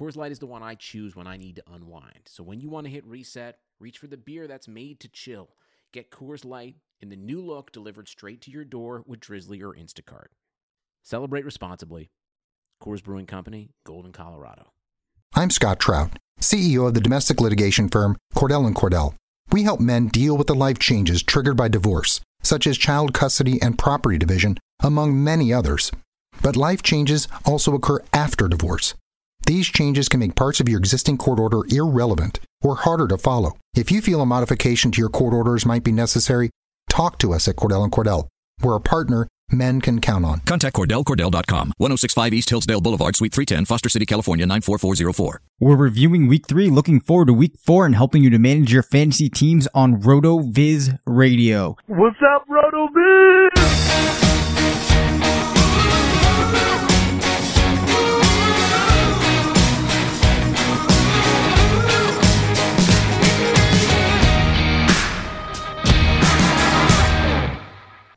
Coors Light is the one I choose when I need to unwind. So when you want to hit reset, reach for the beer that's made to chill. Get Coors Light in the new look delivered straight to your door with Drizzly or Instacart. Celebrate responsibly. Coors Brewing Company, Golden, Colorado. I'm Scott Trout, CEO of the domestic litigation firm Cordell and Cordell. We help men deal with the life changes triggered by divorce, such as child custody and property division, among many others. But life changes also occur after divorce. These changes can make parts of your existing court order irrelevant or harder to follow. If you feel a modification to your court orders might be necessary, talk to us at Cordell and Cordell. We're a partner men can count on. Contact CordellCordell.com, 1065 East Hillsdale Boulevard, Suite 310, Foster City, California, 94404. We're reviewing week three, looking forward to week four, and helping you to manage your fantasy teams on RotoViz Radio. What's up, RotoViz?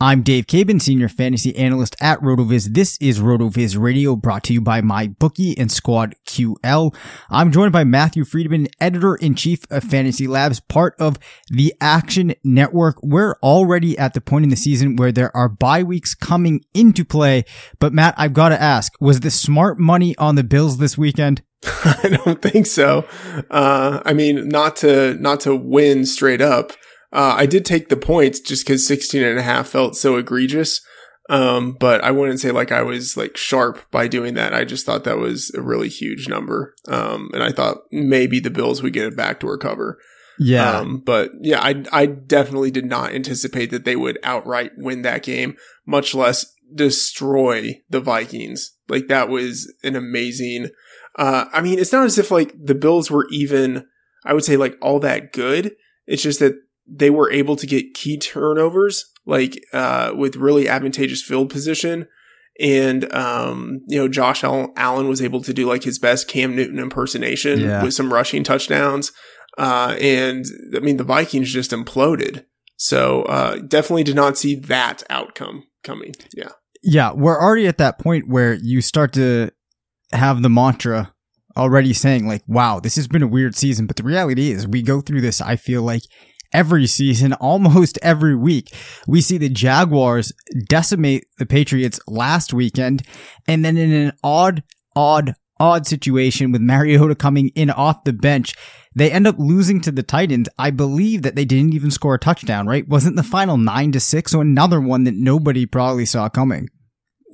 I'm Dave Caban, Senior Fantasy Analyst at RotoViz. This is RotoViz Radio, brought to you by MyBookie and Squad QL. I'm joined by Matthew Freedman, Editor-in-Chief of Fantasy Labs, part of the Action Network. We're already at the point in the season where there are bye weeks coming into play. But Matt, I've got to ask, was the smart money on the Bills this weekend? I don't think so. Uh, I mean, not to, not to win straight up. Uh, I did take the points just because 16 and a half felt so egregious. Um, but I wouldn't say like I was like sharp by doing that. I just thought that was a really huge number. Um, and I thought maybe the Bills would get a backdoor cover. Yeah. Um, but yeah, I, I definitely did not anticipate that they would outright win that game, much less destroy the Vikings. Like that was an amazing, uh, I mean, it's not as if like the Bills were even, I would say like all that good. It's just that they were able to get key turnovers, like uh, with really advantageous field position. And, um, you know, Josh Allen was able to do like his best Cam Newton impersonation Yeah. with some rushing touchdowns. Uh, and I mean, the Vikings just imploded. So, uh, definitely did not see that outcome coming. Yeah. Yeah, we're already at that point where you start to have the mantra already saying like, wow, this has been a weird season. But the reality is we go through this, I feel like every season, almost every week. We see the Jaguars decimate the Patriots last weekend. And then in an odd, odd, odd situation with Mariota coming in off the bench, they end up losing to the Titans. I believe that they didn't even score a touchdown, right? Wasn't the final nine to six? So another one that nobody probably saw coming.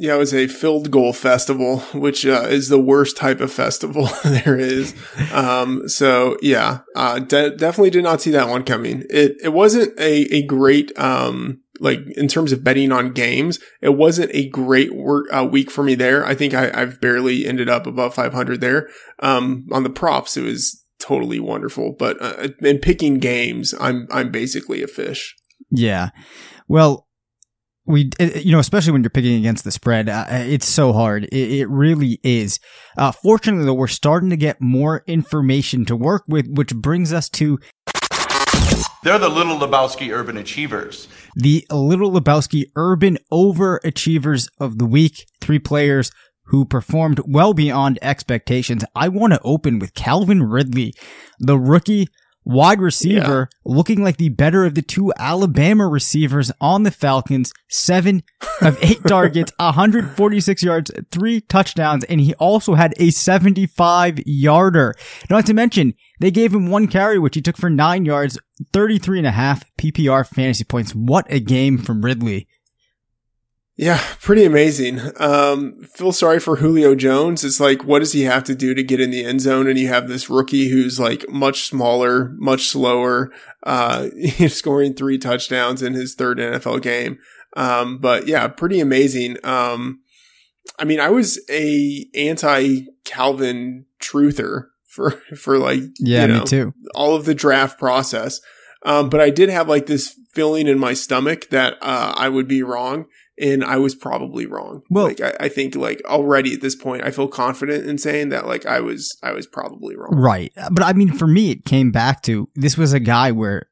Yeah, it was a field goal festival, which uh, is the worst type of festival there is. Um, so yeah, uh, de- definitely did not see that one coming. It it wasn't a a great um like in terms of betting on games. It wasn't a great work uh, week for me there. I think I, I've barely ended up above 500 there. Um, on the props, it was totally wonderful. But uh, in picking games, I'm I'm basically a fish. Yeah. Well, we, it- you know, especially when you're picking against the spread, uh, it's so hard. It, it really is. Uh, fortunately, though, we're starting to get more information to work with, which brings us to They're the Little Lebowski Urban Achievers. The Little Lebowski Urban Overachievers of the Week. Three players who performed well beyond expectations. I want to open with Calvin Ridley, the rookie wide receiver, yeah. looking like the better of the two Alabama receivers on the Falcons. Seven of eight targets, 146 yards, three touchdowns, and he also had a 75 yarder. Not to mention, they gave him one carry, which he took for nine yards, 33 and a half PPR fantasy points. What a game from Ridley. Yeah, pretty amazing. Um, feel sorry for Julio Jones. It's like, what does he have to do to get in the end zone? And you have this rookie who's like much smaller, much slower, uh, scoring three touchdowns in his third NFL game. Um, but yeah, pretty amazing. Um, I mean, I was a anti Calvin truther for, for like, yeah, you know, me too. All of the draft process. Um, but I did have like this feeling in my stomach that, uh, I would be wrong and I was probably wrong. Well, like I, I, think like already at this point, I feel confident in saying that like I was I was probably wrong. Right, but I mean, for me, it came back to this was a guy where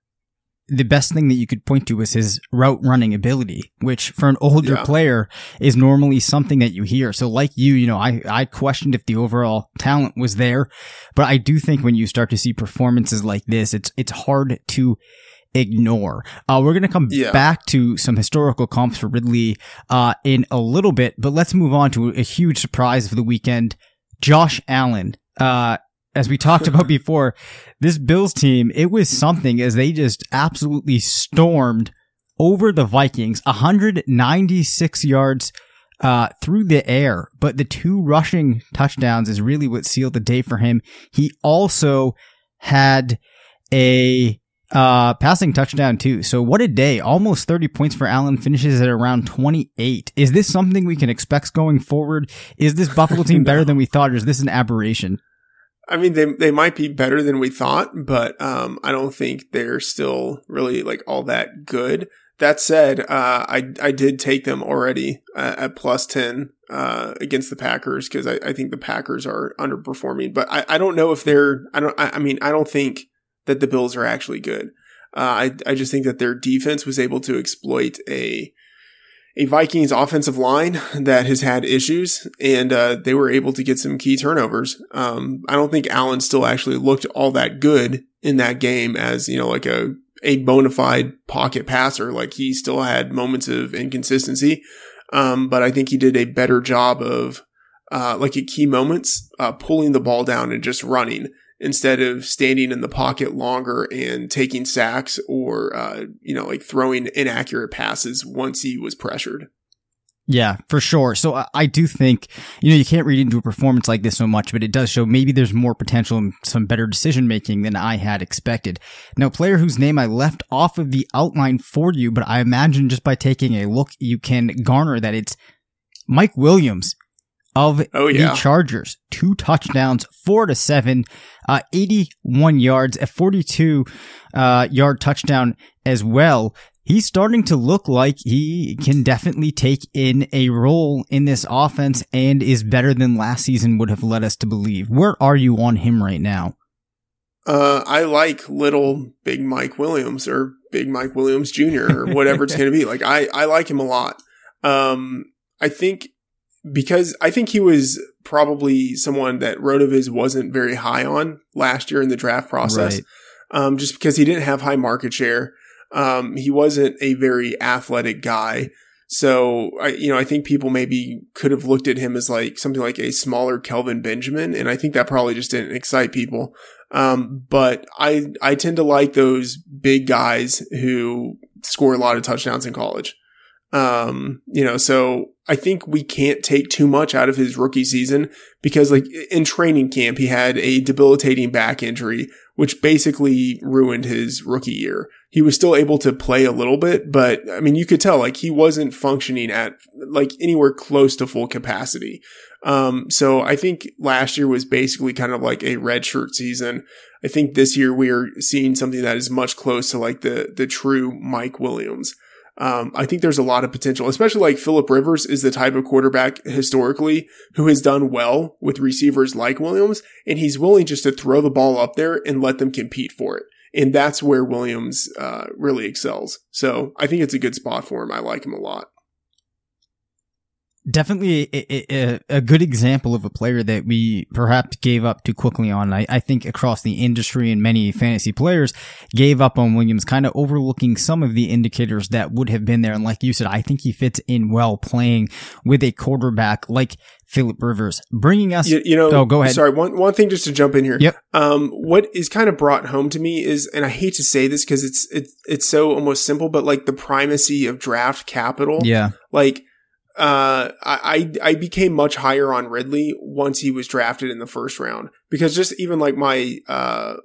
the best thing that you could point to was his route running ability, which for an older yeah. player is normally something that you hear. So like you, you know, I, I questioned if the overall talent was there, but I do think when you start to see performances like this, it's, it's hard to ignore. Uh, we're going to come yeah. back to some historical comps for Ridley uh, in a little bit, but let's move on to a huge surprise of the weekend. Josh Allen. Uh, as we talked about before, this Bills team, it was something as they just absolutely stormed over the Vikings, 196 yards uh, through the air, but the two rushing touchdowns is really what sealed the day for him. He also had a uh, passing touchdown too. So what a day. Almost 30 points for Allen finishes at around 28. Is this something we can expect going forward? Is this Buffalo team better than we thought or is this an aberration? I mean, they, they might be better than we thought, but, um, I don't think they're still really like all that good. That said, uh, I, I did take them already uh, at plus 10, uh, against the Packers because I, I think the Packers are underperforming, but I, I don't know if they're, I don't, I, I mean, I don't think, that the Bills are actually good. Uh, I I just think that their defense was able to exploit a a Vikings offensive line that has had issues, and uh, they were able to get some key turnovers. Um, I don't think Allen still actually looked all that good in that game as you know like a a bona fide pocket passer. Like he still had moments of inconsistency, um, but I think he did a better job of uh, like at key moments uh, pulling the ball down and just running instead of standing in the pocket longer and taking sacks or, uh, you know, like throwing inaccurate passes once he was pressured. Yeah, for sure. So I do think, you know, you can't read into a performance like this so much, but it does show maybe there's more potential and some better decision making than I had expected. Now, player whose name I left off of the outline for you, but I imagine just by taking a look, you can garner that it's Mike Williams of oh, yeah. the Chargers. Two touchdowns, four to seven, uh, 81 yards, a 42 uh, yard touchdown as well. He's starting to look like he can definitely take in a role in this offense and is better than last season would have led us to believe. Where are you on him right now? Uh, I like little Big Mike Williams or Big Mike Williams Jr. or whatever it's going to be. Like I, I like him a lot. Um, I think because I think he was probably someone that Rotoviz wasn't very high on last year in the draft process. Right. Um, just because he didn't have high market share. Um, he wasn't a very athletic guy. So I, you know, I think people maybe could have looked at him as like something like a smaller Kelvin Benjamin. And I think that probably just didn't excite people. Um, but I, I tend to like those big guys who score a lot of touchdowns in college. Um, you know, so I think we can't take too much out of his rookie season because like in training camp, he had a debilitating back injury, which basically ruined his rookie year. He was still able to play a little bit, but I mean, you could tell like he wasn't functioning at like anywhere close to full capacity. Um, so I think last year was basically kind of like a redshirt season. I think this year we are seeing something that is much close to like the, the true Mike Williams. Um, I think there's a lot of potential, especially like Philip Rivers is the type of quarterback historically who has done well with receivers like Williams, and he's willing just to throw the ball up there and let them compete for it. And that's where Williams uh, really excels. So I think it's a good spot for him. I like him a lot definitely a, a, a, good example of a player that we perhaps gave up too quickly on. I, I think across the industry and many fantasy players gave up on Williams, kind of overlooking some of the indicators that would have been there. And like you said, I think he fits in well playing with a quarterback like Philip Rivers, bringing us. You, you know, oh, go ahead. Sorry, one one thing just to jump in here. Yep. Um, what is kind of brought home to me is, and I hate to say this because it's it's it's so almost simple, but like the primacy of draft capital. Yeah. Like uh, I, I became much higher on Ridley once he was drafted in the first round because just even like my, uh,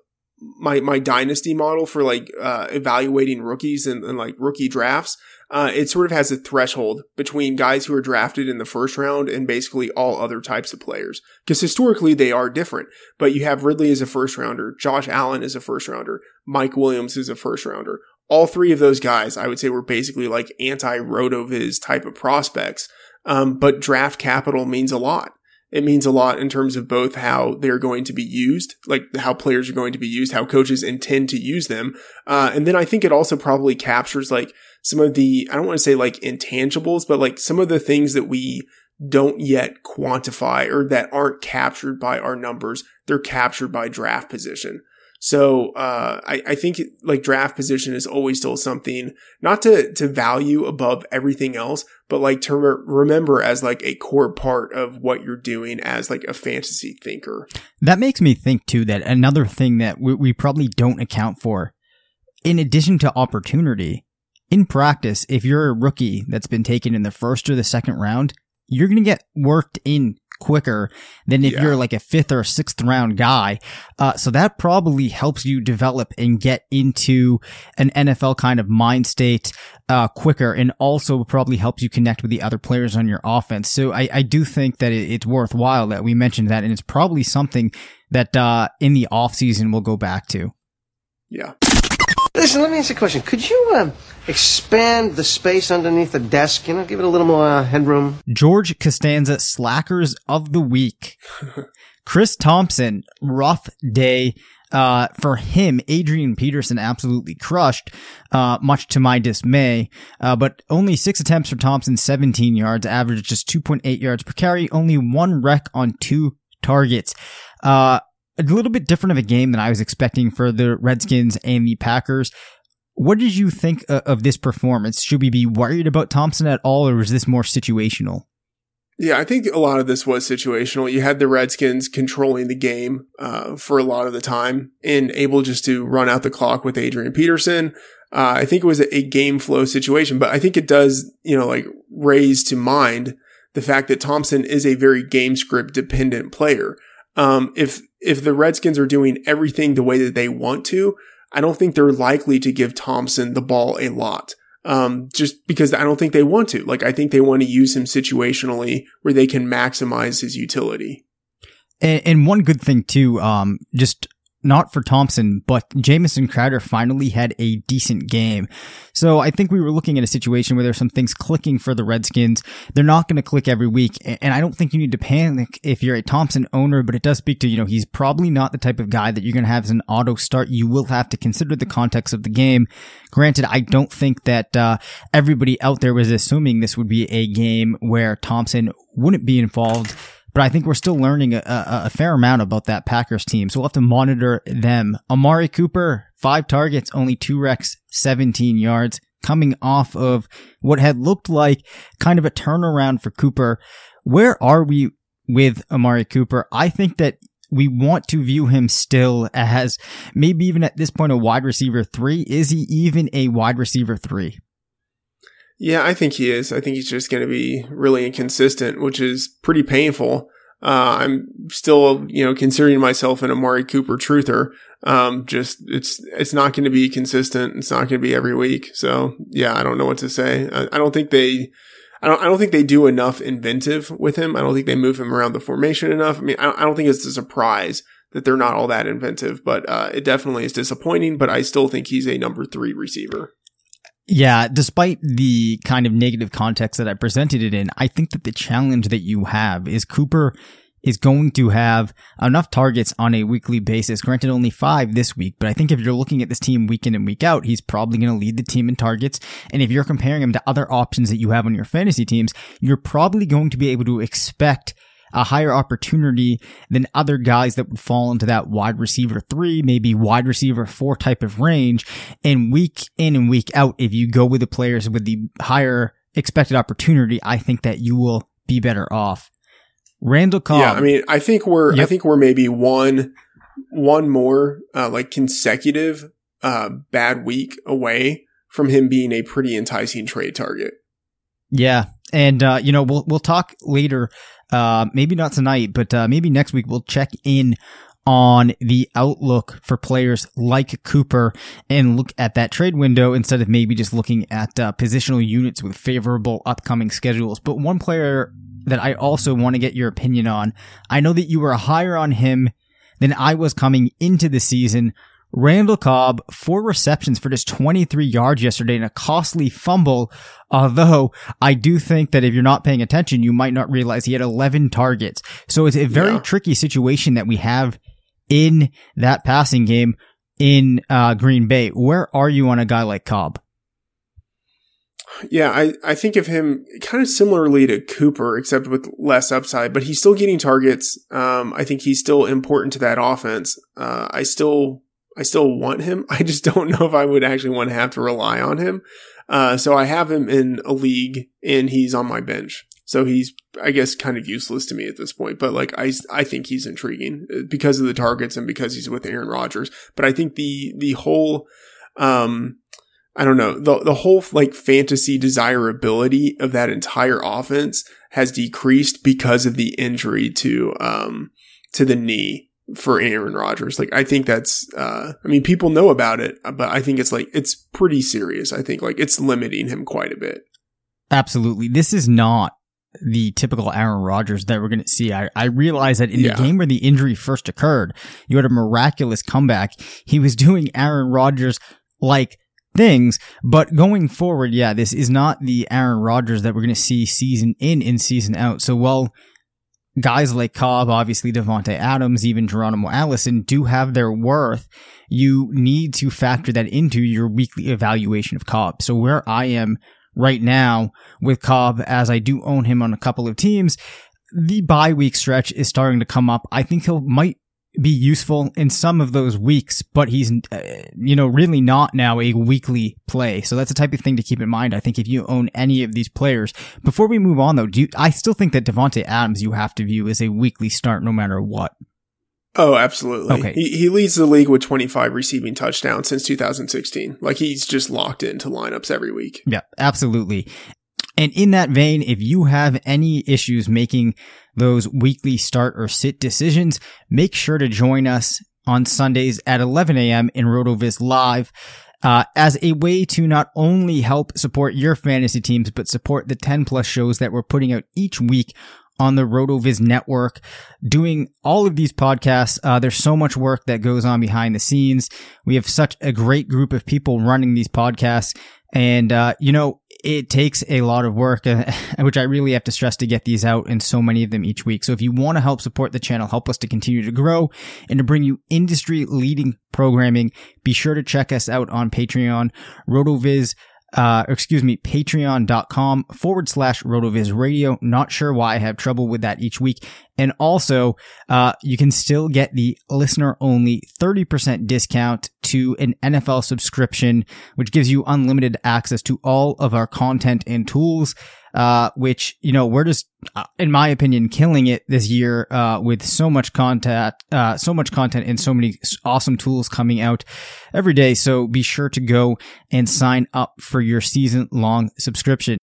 my, my dynasty model for like, uh, evaluating rookies and, and like rookie drafts, uh, it sort of has a threshold between guys who are drafted in the first round and basically all other types of players. Because historically they are different, but you have Ridley as a first rounder, Josh Allen as a first rounder, Mike Williams is a first rounder all three of those guys, I would say, were basically like anti Rotoviz type of prospects. Um, but draft capital means a lot. It means a lot in terms of both how they're going to be used, like how players are going to be used, how coaches intend to use them. Uh, and then I think it also probably captures like some of the, I don't want to say like intangibles, but like some of the things that we don't yet quantify or that aren't captured by our numbers. They're captured by draft position. So uh, I, I think like draft position is always still something not to to value above everything else, but like to re- remember as like a core part of what you're doing as like a fantasy thinker. That makes me think too that another thing that we, we probably don't account for, in addition to opportunity, in practice, if you're a rookie that's been taken in the first or the second round, you're going to get worked in quicker than if yeah. you're like a fifth or sixth round guy. Uh, so that probably helps you develop and get into an NFL kind of mind state uh, quicker and also probably helps you connect with the other players on your offense. So I, I do think that it, it's worthwhile that we mentioned that and it's probably something that uh, in the off season we'll go back to. Yeah. Listen, let me ask you a question. Could you uh, expand the space underneath the desk? You know, give it a little more uh, headroom. George Costanza, slackers of the week. Chris Thompson, rough day. Uh, for him, Adrian Peterson absolutely crushed, uh, much to my dismay. Uh, but only six attempts for Thompson, 17 yards, average just 2.8 yards per carry, only one wreck on two targets. Uh, a little bit different of a game than I was expecting for the Redskins and the Packers. What did you think of this performance? Should we be worried about Thompson at all, or was this more situational? Yeah, I think a lot of this was situational. You had the Redskins controlling the game uh, for a lot of the time and able just to run out the clock with Adrian Peterson. Uh, I think it was a, a game flow situation, but I think it does, you know, like raise to mind the fact that Thompson is a very game script dependent player. Um, if if the Redskins are doing everything the way that they want to, I don't think they're likely to give Thompson the ball a lot. Um, just because I don't think they want to. Like, I think they want to use him situationally where they can maximize his utility. And, and one good thing too, um, just not for Thompson, but Jamison Crowder finally had a decent game. So I think we were looking at a situation where there's some things clicking for the Redskins. They're not going to click every week. And I don't think you need to panic if you're a Thompson owner, but it does speak to, you know, he's probably not the type of guy that you're going to have as an auto start. You will have to consider the context of the game. Granted, I don't think that, uh, everybody out there was assuming this would be a game where Thompson wouldn't be involved but I think we're still learning a, a, fair amount about that Packers team. So we'll have to monitor them. Amari Cooper, five targets, only two wrecks, 17 yards, coming off of what had looked like kind of a turnaround for Cooper. Where are we with Amari Cooper? I think that we want to view him still as maybe even at this point a wide receiver three. Is he even a wide receiver three? Yeah, I think he is. I think he's just going to be really inconsistent, which is pretty painful. Uh, I'm still, you know, considering myself an Amari Cooper truther. Um, just it's it's not going to be consistent. It's not going to be every week. So yeah, I don't know what to say. I, I don't think they. I don't, I don't think they do enough inventive with him. I don't think they move him around the formation enough. I mean, I don't, I don't think it's a surprise that they're not all that inventive, but uh, it definitely is disappointing. But I still think he's a number three receiver. Yeah, despite the kind of negative context that I presented it in, I think that the challenge that you have is Cooper is going to have enough targets on a weekly basis. Granted, only five this week, but I think if you're looking at this team week in and week out, he's probably going to lead the team in targets. And if you're comparing him to other options that you have on your fantasy teams, you're probably going to be able to expect a higher opportunity than other guys that would fall into that wide receiver three, maybe wide receiver four type of range. And week in and week out, if you go with the players with the higher expected opportunity, I think that you will be better off. Randall Cobb. Yeah, I mean, I think we're I think we're maybe one one more uh, like consecutive uh, bad week away from him being a pretty enticing trade target. Yeah, and uh, you know we'll we'll talk later. Uh, maybe not tonight, but uh, maybe next week we'll check in on the outlook for players like Cooper and look at that trade window instead of maybe just looking at uh, positional units with favorable upcoming schedules. But one player that I also want to get your opinion on, I know that you were higher on him than I was coming into the season. Randall Cobb, four receptions for just 23 yards yesterday and a costly fumble. Although I do think that if you're not paying attention, you might not realize he had 11 targets. So it's a very Yeah. tricky situation that we have in that passing game in uh, Green Bay. Where are you on a guy like Cobb? Yeah, I, I think of him kind of similarly to Cooper, except with less upside, but he's still getting targets. Um, I think he's still important to that offense. Uh, I still, I still want him. I just don't know if I would actually want to have to rely on him. Uh, so I have him in a league and he's on my bench. So he's, I guess, kind of useless to me at this point, but like, I, I think he's intriguing uh, because of the targets and because he's with Aaron Rodgers. But I think the, the whole, um, I don't know, the the whole like fantasy desirability of that entire offense has decreased because of the injury to um to the knee for Aaron Rodgers. Like I think that's uh I mean people know about it, but I think it's like it's pretty serious. I think like it's limiting him quite a bit. Absolutely. This is not the typical Aaron Rodgers that we're going to see. I, I realize that in Yeah. the game where the injury first occurred, you had a miraculous comeback. He was doing Aaron Rodgers like things, but going forward, yeah, this is not the Aaron Rodgers that we're going to see season in and season out. So while guys like Cobb, obviously Davante Adams, even Geronimo Allison do have their worth, you need to factor that into your weekly evaluation of Cobb. So where I am right now with Cobb, as I do own him on a couple of teams, the bye week stretch is starting to come up. I think he'll might be useful in some of those weeks, but he's, uh, you know, really not now a weekly play. So that's the type of thing to keep in mind. I think if you own any of these players, before we move on though, do you, I still think that Davante Adams you have to view as a weekly start no matter what. Oh, absolutely. Okay. He, he leads the league with 25 receiving touchdowns since 2016. Like he's just locked into lineups every week. Yeah, absolutely. And in that vein, if you have any issues making those weekly start or sit decisions, make sure to join us on Sundays at 11 a.m. in RotoViz Live. Uh, as a way to not only help support your fantasy teams, but support the 10 plus shows that we're putting out each week on the RotoViz network, doing all of these podcasts. Uh, there's so much work that goes on behind the scenes. We have such a great group of people running these podcasts. And, uh, you know, it takes a lot of work, uh, which I really have to stress to get these out and so many of them each week. So if you want to help support the channel, help us to continue to grow and to bring you industry leading programming, be sure to check us out on Patreon, RotoViz uh, excuse me, patreon.com forward slash rotoviz radio. Not sure why I have trouble with that each week. And also, uh, you can still get the listener only 30% discount to an NFL subscription, which gives you unlimited access to all of our content and tools. Uh, which, you know, we're just, uh, in my opinion, killing it this year, uh, with so much content, uh, so much content and so many awesome tools coming out every day. So be sure to go and sign up for your season long subscription.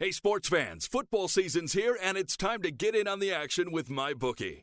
Hey, sports fans, football season's here, and it's time to get in on the action with MyBookie.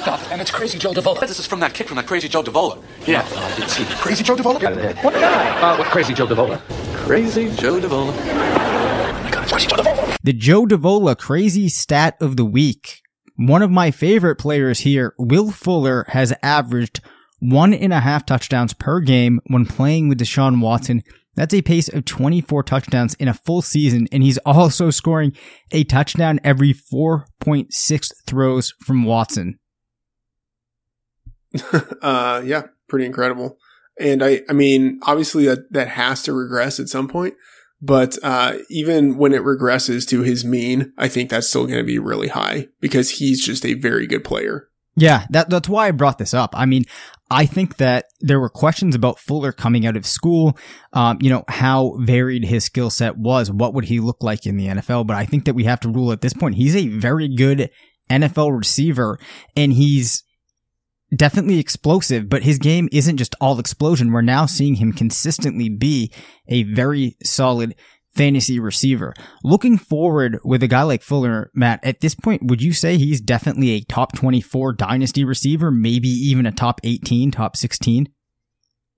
And it's Crazy Joe Davola. This is from that kick from that Crazy Joe Davola. Yeah, uh, I did see that. Crazy Joe Davola? Got. What guy? Uh, what Crazy Joe Davola? Crazy Joe Davola. Oh my God, it's Crazy Joe Davola. The Joe Davola crazy stat of the week. One of my favorite players here, Will Fuller, has averaged one and a half touchdowns per game when playing with Deshaun Watson. That's a pace of 24 touchdowns in a full season, and he's also scoring a touchdown every 4.6 throws from Watson. uh, yeah, pretty incredible. And I, I mean, obviously that, that has to regress at some point, but, uh, even when it regresses to his mean, I think that's still going to be really high because he's just a very good player. Yeah, that, that's why I brought this up. I mean, I think that there were questions about Fuller coming out of school, um, you know, how varied his skill set was. What would he look like in the NFL? But I think that we have to rule at this point, he's a very good NFL receiver and he's definitely explosive, but his game isn't just all explosion. We're now seeing him consistently be a very solid fantasy receiver. Looking forward with a guy like Fuller, Matt, at this point, would you say he's definitely a top 24 dynasty receiver, maybe even a top 18, top 16?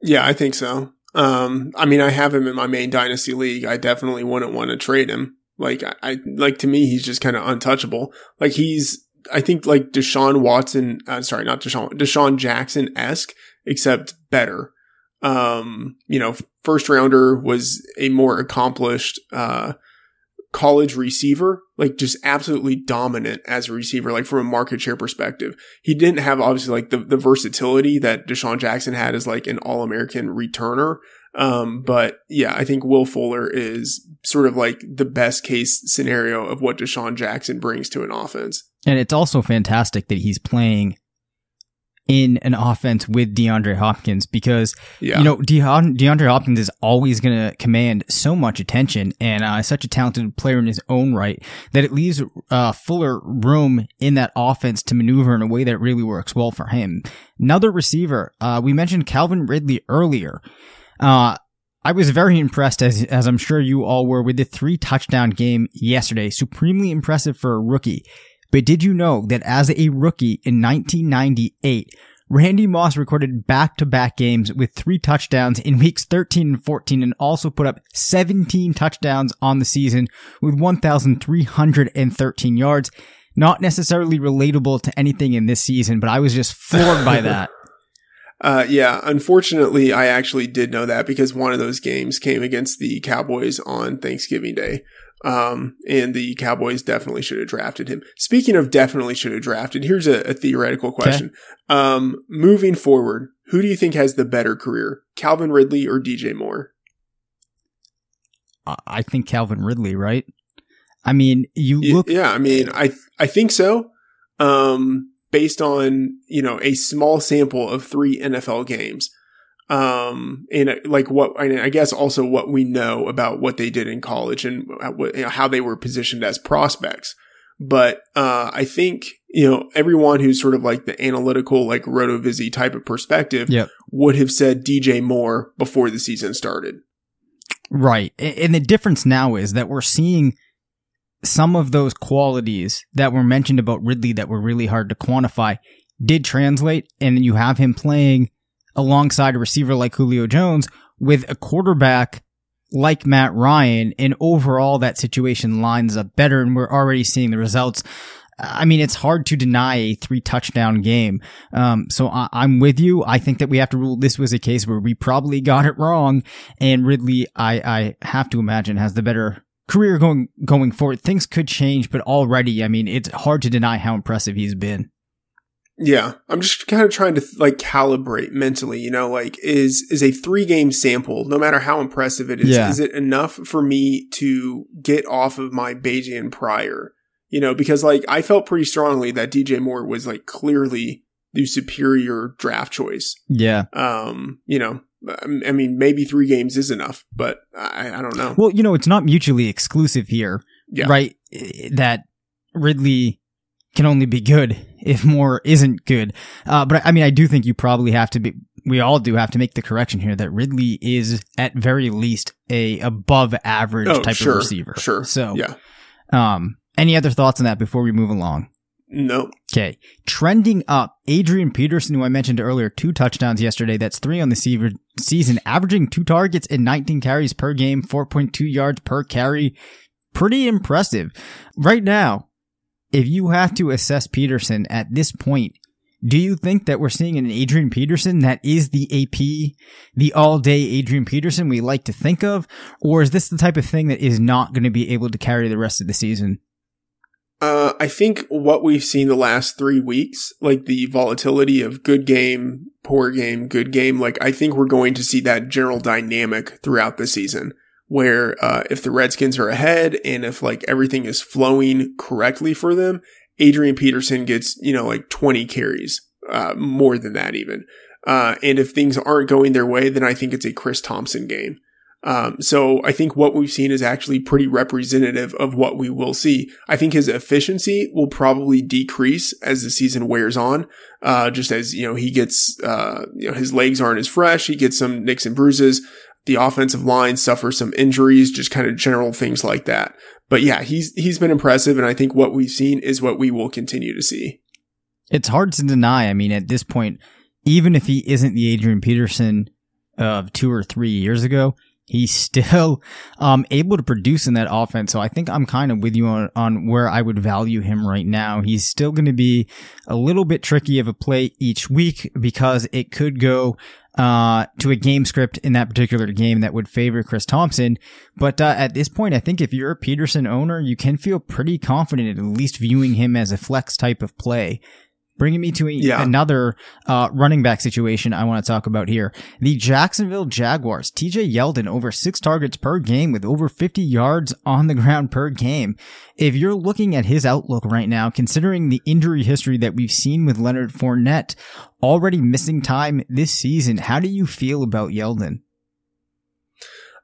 Yeah, I think so. Um, I mean, I have him in my main dynasty league. I definitely wouldn't want to trade him. Like, I, I like to me, he's just kind of untouchable. Like, he's, I think, like Deshaun Watson, uh, sorry, not Deshaun, DeSean Jackson esque, except better um, you know, first rounder was a more accomplished, uh, college receiver, like just absolutely dominant as a receiver, like from a market share perspective. He didn't have obviously like the, the versatility that DeSean Jackson had as like an all American returner. Um, but yeah, I think Will Fuller is sort of like the best case scenario of what DeSean Jackson brings to an offense. And it's also fantastic that he's playing in an offense with DeAndre Hopkins because yeah. you know De- DeAndre Hopkins is always going to command so much attention and uh, such a talented player in his own right that it leaves uh, fuller room in that offense to maneuver in a way that really works well for him. Another receiver, uh, we mentioned Calvin Ridley earlier. Uh, I was very impressed, as as I'm sure you all were, with the three touchdown game yesterday. Supremely impressive for a rookie. But did you know that as a rookie in 1998, Randy Moss recorded back-to-back games with three touchdowns in weeks 13 and 14 and also put up 17 touchdowns on the season with 1,313 yards. Not necessarily relatable to anything in this season, but I was just floored by that. Uh, yeah, unfortunately, I actually did know that because one of those games came against the Cowboys on Thanksgiving Day. Um, and the Cowboys definitely should have drafted him. Speaking of definitely should have drafted, here's a, a theoretical question. Okay. Um, moving forward, who do you think has the better career, Calvin Ridley or DJ Moore? I think Calvin Ridley, right? I mean, you look. Yeah, I mean, I I think so. Um, based on you know a small sample of three NFL games, um, and uh, like what I guess also what we know about what they did in college and how they were positioned as prospects. But uh, I think you know everyone who's sort of like the analytical, like Rotovizy type of perspective, yep. would have said DJ Moore before the season started. Right, and the difference now is that we're seeing some of those qualities that were mentioned about Ridley that were really hard to quantify did translate, and you have him playing alongside a receiver like Julio Jones with a quarterback like Matt Ryan. And overall, that situation lines up better. And we're already seeing the results. I mean, it's hard to deny a three touchdown game. Um, so I- am with you. I think that we have to rule this was a case where we probably got it wrong. And Ridley, I, I have to imagine has the better career going, going forward. Things could change, but already, I mean, it's hard to deny how impressive he's been. Yeah, I'm just kind of trying to like calibrate mentally, you know, like is is a 3 game sample, no matter how impressive it is, Yeah. is it enough for me to get off of my Bayesian prior? You know, because like I felt pretty strongly that DJ Moore was like clearly the superior draft choice. Yeah. Um, you know, I I mean maybe 3 games is enough, but I I don't know. Well, you know, it's not mutually exclusive here, Yeah. right? That Ridley can only be good if Moore isn't good. Uh, but I mean, I do think you probably have to be. We all do have to make the correction here that Ridley is at very least a above average Oh, type sure, of receiver. sure. So, Yeah. Um, any other thoughts on that before we move along? No. Okay. Trending up, Adrian Peterson, who I mentioned earlier, two touchdowns yesterday. That's three on the se- season, averaging two targets and 19 carries per game, 4.2 yards per carry. Pretty impressive. Right now, if you have to assess Peterson at this point, do you think that we're seeing an Adrian Peterson that is the AP, the all day Adrian Peterson we like to think of? Or is this the type of thing that is not going to be able to carry the rest of the season? Uh, I think what we've seen the last three weeks, like the volatility of good game, poor game, good game, like I think we're going to see that general dynamic throughout the season where, uh, if the Redskins are ahead and if like everything is flowing correctly for them, Adrian Peterson gets, you know, like 20 carries, uh, more than that even. Uh, and if things aren't going their way, then I think it's a Chris Thompson game. Um, so I think what we've seen is actually pretty representative of what we will see. I think his efficiency will probably decrease as the season wears on. Uh, just as, you know, he gets, uh, you know, his legs aren't as fresh. He gets some nicks and bruises. The offensive line suffers some injuries, just kind of general things like that. But yeah, he's, he's been impressive. And I think what we've seen is what we will continue to see. it's hard to deny. I mean, at this point, even if he isn't the Adrian Peterson of two or three years ago, he's still um, able to produce in that offense. So I think I'm kind of with you on, on where I would value him right now. He's still going to be a little bit tricky of a play each week because it could go uh, to a game script in that particular game that would favor Chris Thompson. But uh, at this point, I think if you're a Peterson owner, you can feel pretty confident at least viewing him as a flex type of play. Bringing me to a, Yeah. another uh, running back situation I want to talk about here. The Jacksonville Jaguars, TJ Yeldon, over six targets per game with over 50 yards on the ground per game. If you're looking at his outlook right now, considering the injury history that we've seen with Leonard Fournette already missing time this season, how do you feel about Yeldon?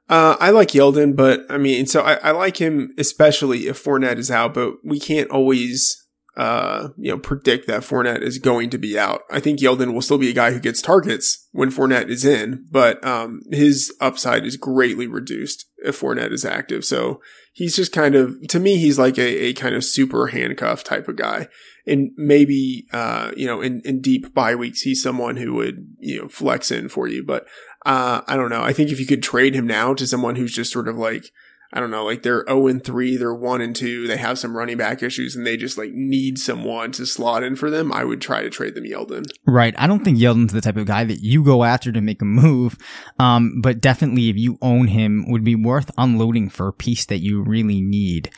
Uh, I like Yeldon, but I mean, so I, I like him especially if Fournette is out, but we can't always, uh, you know, predict that Fournette is going to be out. I think Yeldon will still be a guy who gets targets when Fournette is in, but, um, his upside is greatly reduced if Fournette is active. So he's just kind of, to me, he's like a, a kind of super handcuff type of guy. And maybe, uh, you know, in, in deep bye weeks, he's someone who would, you know, flex in for you. But, uh, I don't know. I think if you could trade him now to someone who's just sort of like, I don't know, like they're 0 and 3, they're 1 and 2, they have some running back issues and they just like need someone to slot in for them, I would try to trade them Yeldon. Right. I don't think Yeldon's the type of guy that you go after to make a move. Um, but definitely if you own him would be worth unloading for a piece that you really need.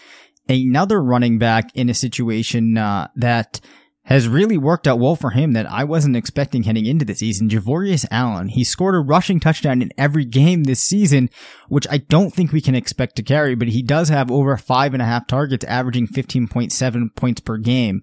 Another running back in a situation, uh, that has really worked out well for him that I wasn't expecting heading into the season. Javorius Allen. He scored a rushing touchdown in every game this season, which I don't think we can expect to carry, but he does have over five and a half targets, averaging 15.7 points per game.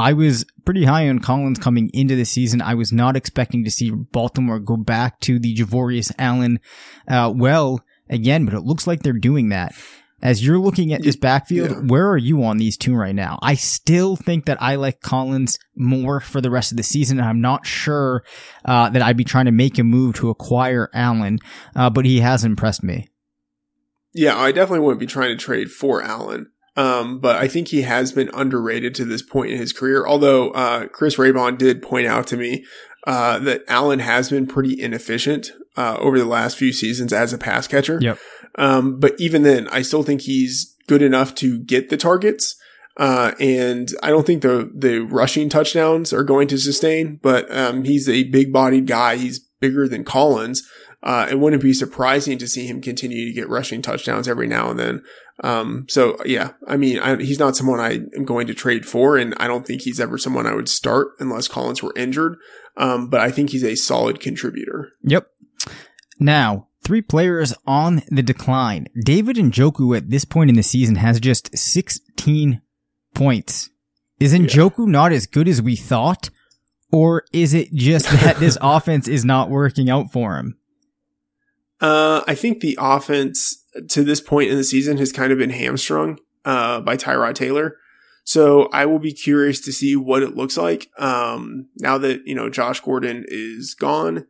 I was pretty high on Collins coming into the season. I was not expecting to see Baltimore go back to the Javorius Allen, uh, well again, but it looks like they're doing that. As you're looking at this backfield, yeah. where are you on these two right now? I still think that I like Collins more for the rest of the season. and I'm not sure uh, that I'd be trying to make a move to acquire Allen, uh, but he has impressed me. Yeah, I definitely wouldn't be trying to trade for Allen. Um, but I think he has been underrated to this point in his career. Although, uh, Chris Raybon did point out to me, uh, that Allen has been pretty inefficient, uh, over the last few seasons as a pass catcher. Yep. Um, but even then, I still think he's good enough to get the targets. Uh, and I don't think the, the rushing touchdowns are going to sustain, but, um, he's a big bodied guy. He's bigger than Collins. Uh, it wouldn't be surprising to see him continue to get rushing touchdowns every now and then. Um, so yeah, I mean, I, he's not someone I am going to trade for, and I don't think he's ever someone I would start unless Collins were injured. Um, but I think he's a solid contributor. Yep. Now, three players on the decline. David Njoku at this point in the season has just 16 points. Is Njoku not as good as we thought? Or is it just that this offense is not working out for him? Uh, I think the offense to this point in the season has kind of been hamstrung uh, by Tyrod Taylor. So I will be curious to see what it looks like um, now that you know Josh Gordon is gone,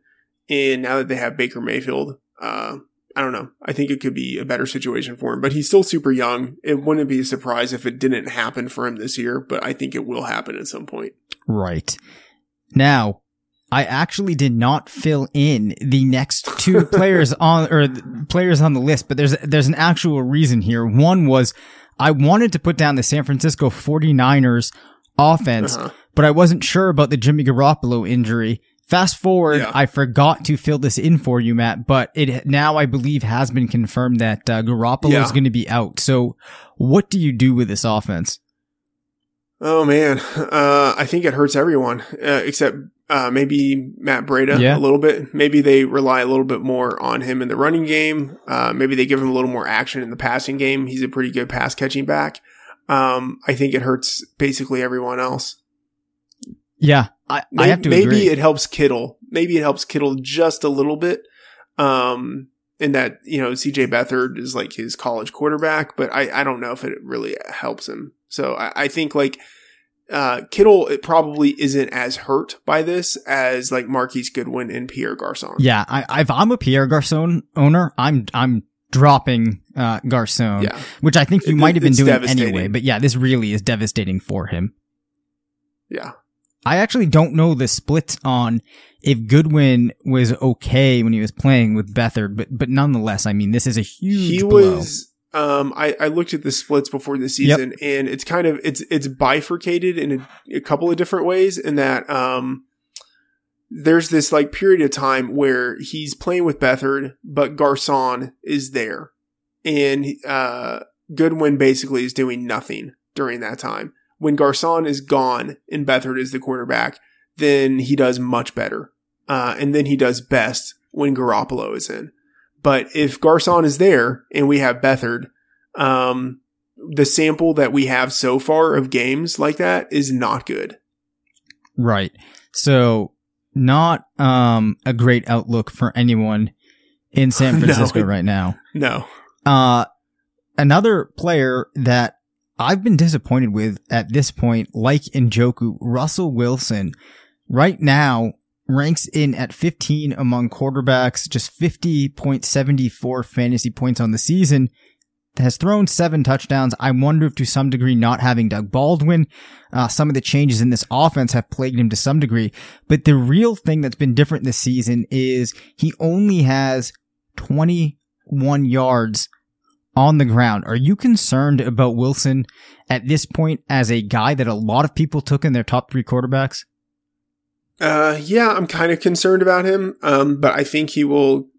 and now that they have Baker Mayfield. Uh, I don't know. I think it could be a better situation for him, but he's still super young. It wouldn't be a surprise if it didn't happen for him this year, but I think it will happen at some point. Right. Now, I actually did not fill in the next two players on or players on the list, but there's there's an actual reason here. One was I wanted to put down the San Francisco 49ers offense, uh-huh. but I wasn't sure about the Jimmy Garoppolo injury. Fast forward, yeah. I forgot to fill this in for you, Matt, but it now I believe has been confirmed that uh, Garoppolo yeah. is going to be out. So, what do you do with this offense? Oh man, uh, I think it hurts everyone uh, except uh, maybe Matt Breida yeah. a little bit. Maybe they rely a little bit more on him in the running game. Uh, maybe they give him a little more action in the passing game. He's a pretty good pass catching back. Um, I think it hurts basically everyone else. Yeah, I, maybe, I have to. Maybe agree. it helps Kittle. Maybe it helps Kittle just a little bit. Um, in that you know CJ Beathard is like his college quarterback, but I I don't know if it really helps him. So I, I think like uh, Kittle it probably isn't as hurt by this as like Marquise Goodwin and Pierre Garcon. Yeah, I, if I'm a Pierre Garcon owner, I'm I'm dropping uh, Garcon, yeah. which I think you it, might have been doing anyway. But yeah, this really is devastating for him. Yeah, I actually don't know the split on if Goodwin was okay when he was playing with Beathard, but but nonetheless, I mean, this is a huge. He blow. was um, I, I looked at the splits before the season, yep. and it's kind of it's it's bifurcated in a, a, couple of different ways. In that, um, there's this like period of time where he's playing with Beathard, but Garcon is there, and uh, Goodwin basically is doing nothing during that time. When Garcon is gone and Beathard is the quarterback, then he does much better, uh, and then he does best when Garoppolo is in. But if Garcon is there and we have Beathard, um, the sample that we have so far of games like that is not good. Right. So not um a great outlook for anyone in San Francisco no, right now. No. Uh another player that I've been disappointed with at this point, like Njoku, Russell Wilson, right now ranks in at 15 among quarterbacks, just 50.74 fantasy points on the season. Has thrown seven touchdowns. I wonder if to some degree not having Doug Baldwin, uh, some of the changes in this offense have plagued him to some degree. But the real thing that's been different this season is he only has 21 yards on the ground. Are you concerned about Wilson at this point as a guy that a lot of people took in their top three quarterbacks? Uh, yeah, I'm kind of concerned about him. Um, but I think he will.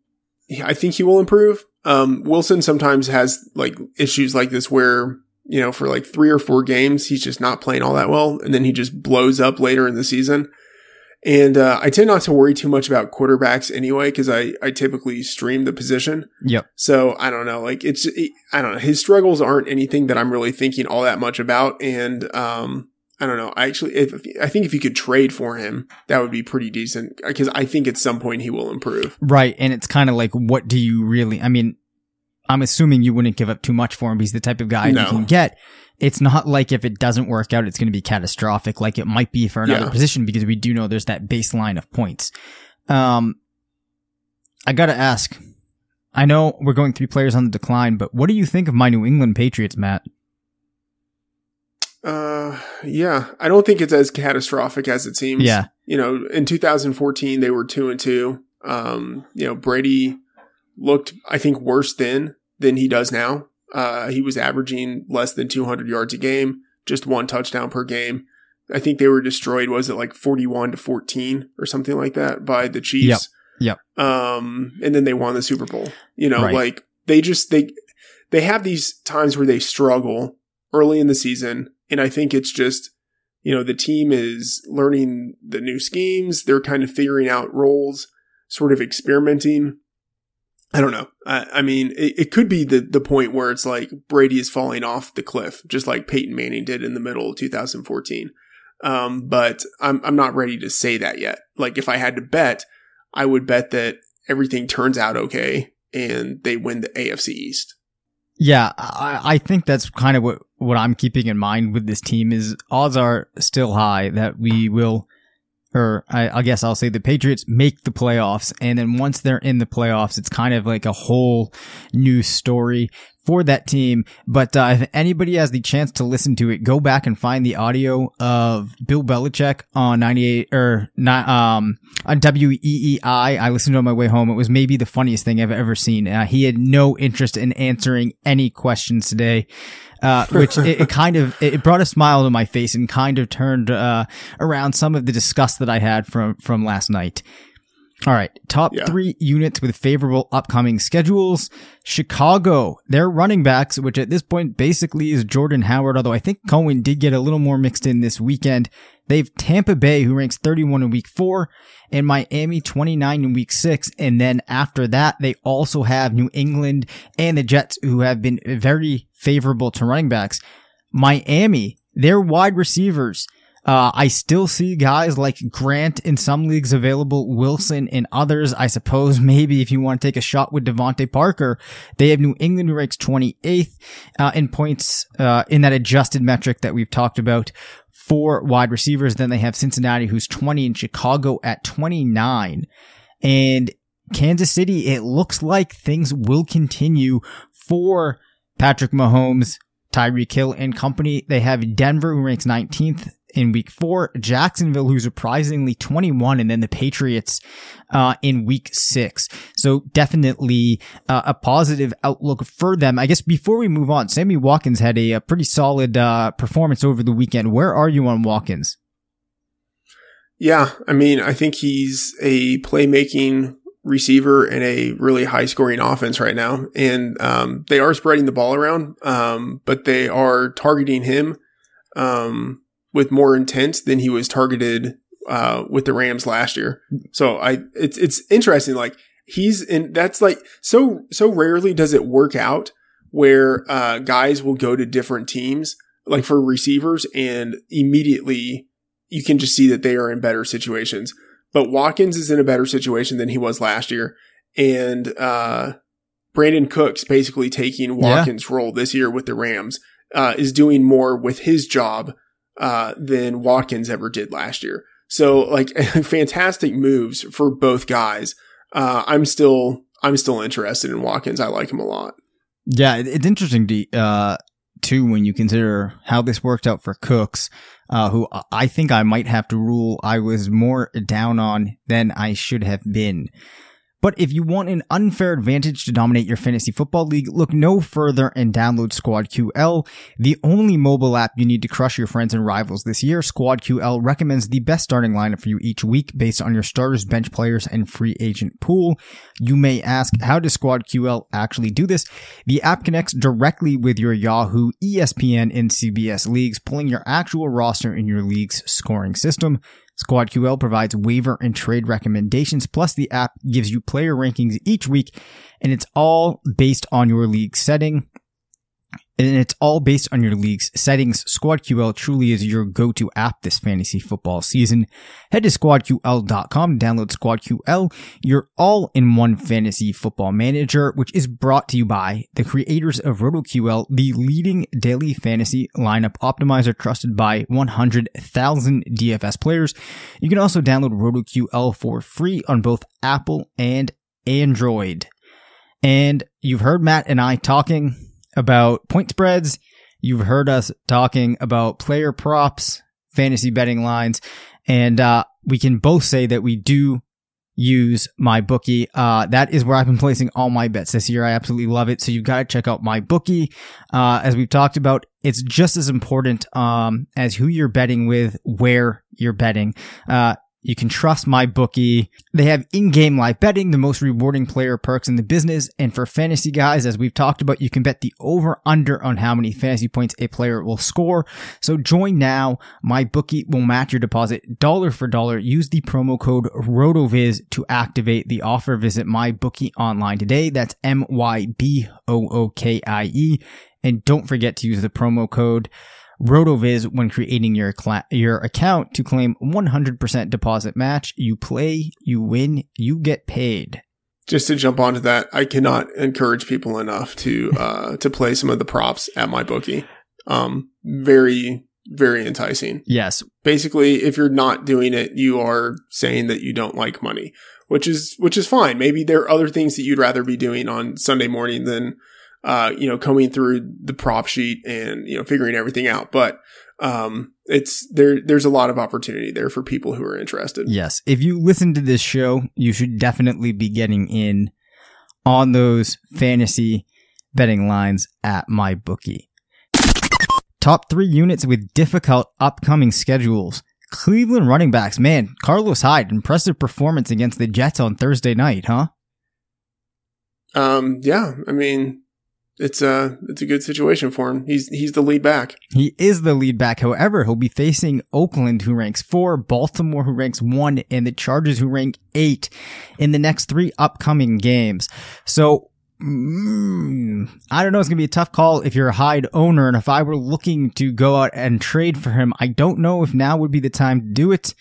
I think he will improve. Um, Wilson sometimes has like issues like this where you know for like three or four games he's just not playing all that well, and then he just blows up later in the season. And uh, I tend not to worry too much about quarterbacks anyway because I I typically stream the position. Yep. So I don't know, like it's I don't know. His struggles aren't anything that I'm really thinking all that much about, and um, I don't know. I actually, if, I think if you could trade for him, that would be pretty decent because I think at some point he will improve. Right, and it's kind of like, what do you really? I mean, I'm assuming you wouldn't give up too much for him. He's the type of guy no. you can get. It's not like if it doesn't work out, it's going to be catastrophic, like it might be for another yeah. position because we do know there's that baseline of points. Um, I gotta ask. I know we're going three players on the decline, but what do you think of my New England Patriots, Matt? Uh, yeah, I don't think it's as catastrophic as it seems. Yeah, you know, in 2014 they were two and two. Um, you know, Brady looked, I think, worse then than he does now. Uh, he was averaging less than 200 yards a game, just one touchdown per game. I think they were destroyed. Was it like 41 to 14 or something like that by the Chiefs? Yep. Yep. Um, and then they won the Super Bowl. You know, right. like they just they they have these times where they struggle early in the season. And I think it's just, you know, the team is learning the new schemes. They're kind of figuring out roles, sort of experimenting. I don't know. I, I mean, it, it, could be the, the point where it's like Brady is falling off the cliff, just like Peyton Manning did in the middle of 2014. Um, but I'm, I'm not ready to say that yet. Like if I had to bet, I would bet that everything turns out okay and they win the AFC East. Yeah, I, I think that's kind of what, what I'm keeping in mind with this team is odds are still high that we will or I, I, guess I'll say the Patriots make the playoffs. And then once they're in the playoffs, it's kind of like a whole new story for that team. But uh, if anybody has the chance to listen to it, go back and find the audio of Bill Belichick on 98 or not, um, on WEEI. I listened on my way home. It was maybe the funniest thing I've ever seen. Uh, he had no interest in answering any questions today uh, which it, it, kind of it brought a smile to my face and kind of turned uh, around some of the disgust that I had from from last night. All right, top yeah. three units with favorable upcoming schedules. Chicago, their running backs, which at this point basically is Jordan Howard, although I think Cohen did get a little more mixed in this weekend. They've Tampa Bay, who ranks 31 in week four, and Miami 29 in week six. And then after that, they also have New England and the Jets, who have been very favorable to running backs. Miami, their wide receivers, uh, I still see guys like Grant in some leagues available, Wilson in others. I suppose maybe if you want to take a shot with DeVante Parker, they have New England who ranks 28th uh, in points uh, in that adjusted metric that we've talked about for wide receivers. Then they have Cincinnati who's 20 and Chicago at 29. And Kansas City, it looks like things will continue for Patrick Mahomes, Tyreek Hill and company. They have Denver who ranks 19th in week four, Jacksonville, who's surprisingly 21, and then the Patriots uh, in week six. So definitely uh, a positive outlook for them. I guess before we move on, Sammy Watkins had a, a pretty solid uh, performance over the weekend. Where are you on Watkins? Yeah, I mean, I think he's a playmaking receiver in a really high scoring offense right now. And um, they are spreading the ball around, um, but they are targeting him um, with more intent than he was targeted uh, with the Rams last year. So I it's it's interesting. Like he's in that's like so so rarely does it work out where uh, guys will go to different teams like for receivers and immediately you can just see that they are in better situations. But Watkins is in a better situation than he was last year. And uh, Brandin Cooks basically taking Watkins' yeah. role this year with the Rams uh, is doing more with his job uh, than Watkins ever did last year. So like fantastic moves for both guys. Uh, I'm still I'm still interested in Watkins. I like him a lot. Yeah, it's interesting to uh, too when you consider how this worked out for Cooks uh, who I think I might have to rule I was more down on than I should have been. But if you want an unfair advantage to dominate your fantasy football league, look no further and download SquadQL, the only mobile app you need to crush your friends and rivals this year. SquadQL recommends the best starting lineup for you each week based on your starters, bench players, and free agent pool. You may ask, how does SquadQL actually do this? The app connects directly with your Yahoo, ESPN, and CBS leagues, pulling your actual roster in your league's scoring system. SquadQL provides waiver and trade recommendations, plus the app gives you player rankings each week, and it's all based on your league setting and it's all based on your league's settings. SquadQL truly is your go-to app this fantasy football season. Head to squadql.com, download SquadQL, your all-in-one fantasy football manager, which is brought to you by the creators of RotoQL, the leading daily fantasy lineup optimizer trusted by 100,000 DFS players. You can also download RotoQL for free on both Apple and Android. And you've heard Matt and I talking about point spreads. You've heard us talking about player props, fantasy betting lines, and uh, we can both say that we do use MyBookie. Uh, that is where I've been placing all my bets this year. I absolutely love it. So you've got to check out MyBookie. Uh, as we've talked about, it's just as important um, as who you're betting with, where you're betting. Uh, You can trust MyBookie. They have in-game live betting, the most rewarding player perks in the business. And for fantasy guys, as we've talked about, you can bet the over under on how many fantasy points a player will score. So join now. MyBookie will match your deposit dollar for dollar. Use the promo code RotoViz to activate the offer. Visit MyBookie online today. That's M-Y-B-O-O-K-I-E. And don't forget to use the promo code RotoViz when creating your cla- your account to claim 100% deposit match. You play, you win, you get paid. Just to jump onto that, I cannot encourage people enough to uh, to play some of the props at MyBookie. Um, very very enticing. Yes. Basically, if you're not doing it, you are saying that you don't like money, which is which is fine. Maybe there are other things that you'd rather be doing on Sunday morning than uh, you know, coming through the prop sheet and, you know, figuring everything out. But, um, it's there, there's a lot of opportunity there for people who are interested. Yes. If you listen to this show, you should definitely be getting in on those fantasy betting lines at MyBookie. Top three units with difficult upcoming schedules. Cleveland running backs, man, Carlos Hyde, impressive performance against the Jets on Thursday night, huh? Um, yeah, I mean, it's a it's a good situation for him. He's he's the lead back. He is the lead back. However, he'll be facing Oakland, who ranks four, Baltimore, who ranks one, and the Chargers, who rank eight, in the next three upcoming games. So. Mm, I don't know. It's going to be a tough call if you're a Hyde owner. And if I were looking to go out and trade for him, I don't know if now would be the time to do it.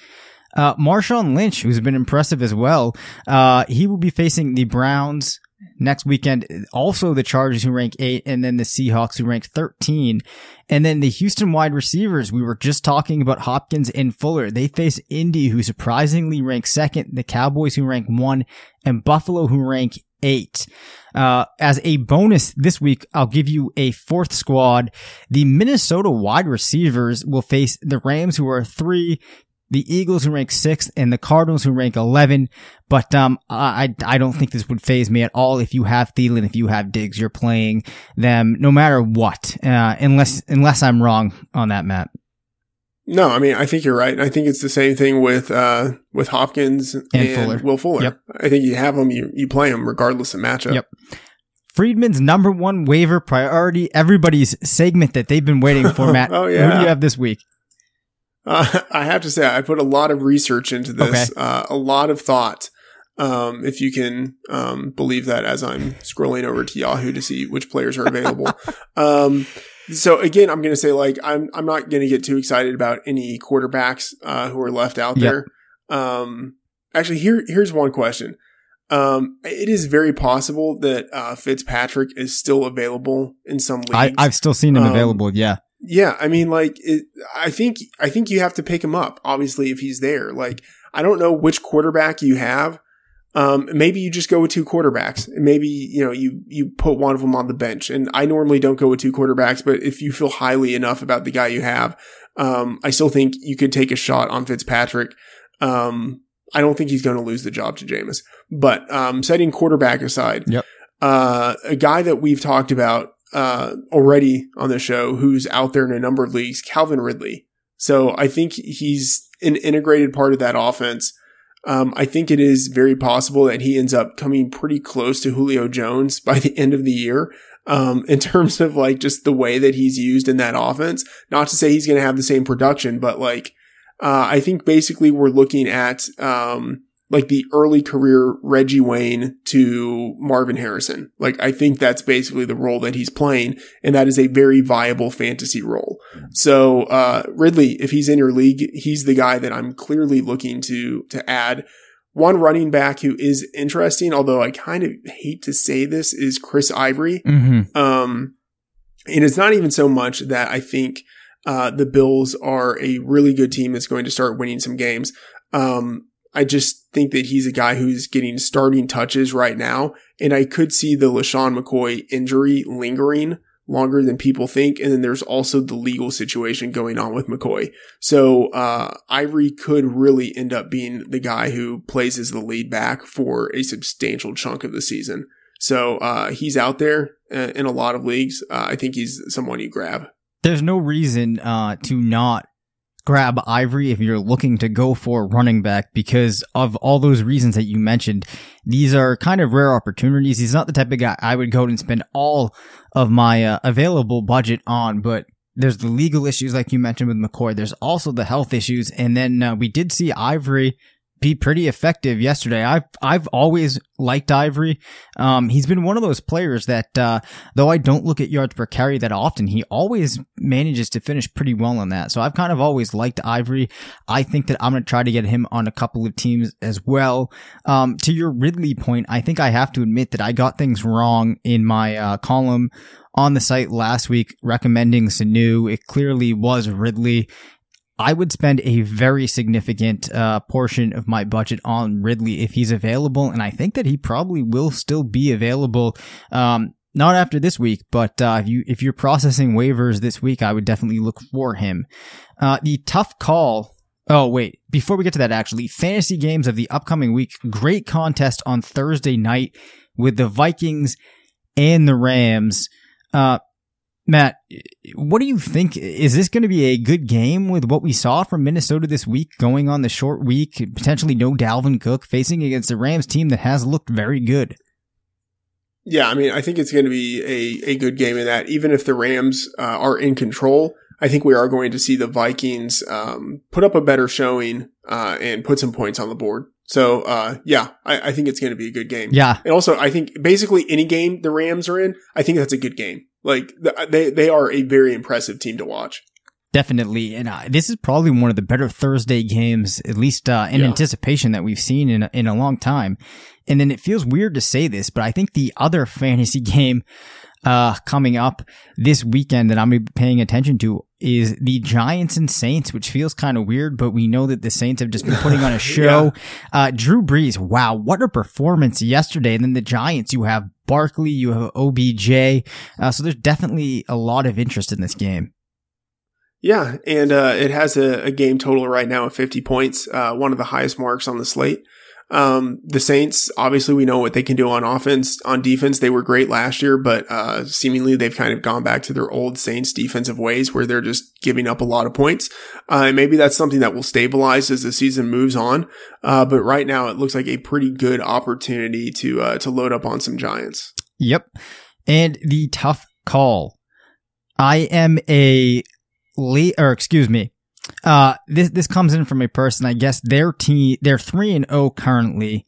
Uh, Marshawn Lynch, who's been impressive as well, uh, he will be facing the Browns, next weekend. Also the Chargers who rank eight and then the Seahawks who rank 13. And then the Houston wide receivers. We were just talking about Hopkins and Fuller. They face Indy who surprisingly ranks second, the Cowboys who rank one and Buffalo who rank eight. Uh, as a bonus this week, I'll give you a fourth squad. The Minnesota wide receivers will face the Rams who are three, the Eagles who rank sixth and the Cardinals who rank 11. But, um, I, I don't think this would phase me at all. If you have Thielen, if you have Diggs, you're playing them no matter what, uh, unless, unless I'm wrong on that, Matt. No, I mean, I think you're right. I think it's the same thing with, uh, with Hopkins and, and Fuller. Will Fuller. Yep. I think you have them, you, you play them regardless of matchup. Yep. Freedman's number one waiver priority, everybody's segment that they've been waiting for, Matt. oh, yeah. Who do you have this week? Uh, I have to say, I put a lot of research into this, okay. uh, a lot of thought. Um, if you can um, believe that, as I'm scrolling over to Yahoo to see which players are available. um, so again, I'm going to say like I'm I'm not going to get too excited about any quarterbacks uh, who are left out there. Um, actually, here here's one question. Um, it is very possible that uh, Fitzpatrick is still available in some leagues. I, have still seen him um, available. Yeah, yeah, I mean, like, it, I think I think you have to pick him up. Obviously, if he's there, like, I don't know which quarterback you have. Um, maybe you just go with two quarterbacks. Maybe you know you you put one of them on the bench. And I normally don't go with two quarterbacks, but if you feel highly enough about the guy you have, um, I still think you could take a shot on Fitzpatrick. Um, I don't think he's going to lose the job to Jameis. But um, setting quarterback aside, yep. uh, a guy that we've talked about uh, already on the show who's out there in a number of leagues, Calvin Ridley. So I think he's an integrated part of that offense. Um, I think it is very possible that he ends up coming pretty close to Julio Jones by the end of the year. Um, in terms of like just the way that he's used in that offense, not to say he's going to have the same production, but like, uh, I think basically we're looking at, um, like the early career Reggie Wayne to Marvin Harrison. Like I think that's basically the role that he's playing, and that is a very viable fantasy role. So uh, Ridley, if he's in your league, he's the guy that I'm clearly looking to to add. One running back who is interesting, although I kind of hate to say this, is Chris Ivory. Mm-hmm. Um, and it's not even so much that I think uh, the Bills are a really good team that's going to start winning some games. Um, I just think that he's a guy who's getting starting touches right now. And I could see the LeSean McCoy injury lingering longer than people think. And then there's also the legal situation going on with McCoy. So, uh, Ivory could really end up being the guy who plays as the lead back for a substantial chunk of the season. So, uh, he's out there uh, in a lot of leagues. Uh, I think he's someone you grab. There's no reason, uh, to not grab Ivory if you're looking to go for running back because of all those reasons that you mentioned. These are kind of rare opportunities. He's not the type of guy I would go and spend all of my uh, available budget on, but there's the legal issues like you mentioned with McCoy. There's also the health issues. And then uh, we did see Ivory be pretty effective yesterday. I've I've always liked Ivory. Um, he's been one of those players that, uh, though I don't look at yards per carry that often, he always manages to finish pretty well on that. So I've kind of always liked Ivory. I think that I'm going to try to get him on a couple of teams as well. Um, to your Ridley point, I think I have to admit that I got things wrong in my uh, column on the site last week recommending Sanu. It clearly was Ridley. I would spend a very significant uh, portion of my budget on Ridley if he's available, and I think that he probably will still be available. Um, not after this week, but uh, if you if you're processing waivers this week, I would definitely look for him. Uh, the tough call. Oh wait, before we get to that, actually, fantasy games of the upcoming week. Great contest on Thursday night with the Vikings and the Rams. Uh, Matt, what do you think? Is this going to be a good game with what we saw from Minnesota this week, going on the short week, potentially no Dalvin Cook, facing against a Rams team that has looked very good? Yeah, I mean, I think it's going to be a, a good game in that. Even if the Rams uh, are in control, I think we are going to see the Vikings um, put up a better showing uh, and put some points on the board. So, uh, yeah, I, I, think it's going to be a good game. Yeah. And also, I think basically any game the Rams are in, I think that's a good game. Like they they are a very impressive team to watch. Definitely, and uh, this is probably one of the better Thursday games, at least uh, in yeah. anticipation that we've seen in a, in a long time. And then it feels weird to say this, but I think the other fantasy game uh, coming up this weekend that I'm going to be paying attention to is the Giants and Saints, which feels kind of weird, but we know that the Saints have just been putting on a show. yeah. uh, Drew Brees, wow, what a performance yesterday. And then the Giants, you have Barkley, you have OBJ. Uh, so there's definitely a lot of interest in this game. Yeah, and uh, it has a, a, game total right now of 50 points, uh, one of the highest marks on the slate. Um, the Saints, obviously, we know what they can do on offense. On defense, they were great last year, but uh, seemingly they've kind of gone back to their old Saints defensive ways where they're just giving up a lot of points. Uh, and maybe that's something that will stabilize as the season moves on. Uh, but right now, it looks like a pretty good opportunity to uh, to load up on some Giants. Yep. And the tough call. I am a late, or excuse me, uh, this this comes in from a person. I guess their team they're three and zero oh currently.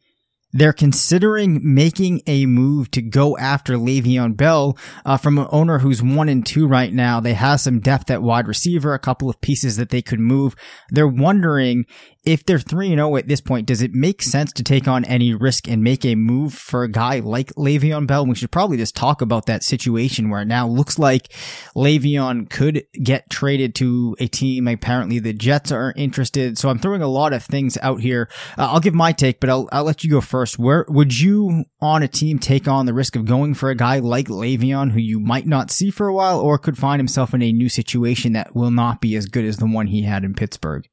They're considering making a move to go after Le'Veon Bell uh, from an owner who's one and two right now. They have some depth at wide receiver, a couple of pieces that they could move. They're wondering if they're 3 0 at this point, does it make sense to take on any risk and make a move for a guy like Le'Veon Bell? We should probably just talk about that situation where it now looks like Le'Veon could get traded to a team. Apparently, the Jets are interested. So I'm throwing a lot of things out here. Uh, I'll give my take, but I'll, I'll let you go first. Where would you on a team take on the risk of going for a guy like Le'Veon who you might not see for a while or could find himself in a new situation that will not be as good as the one he had in Pittsburgh?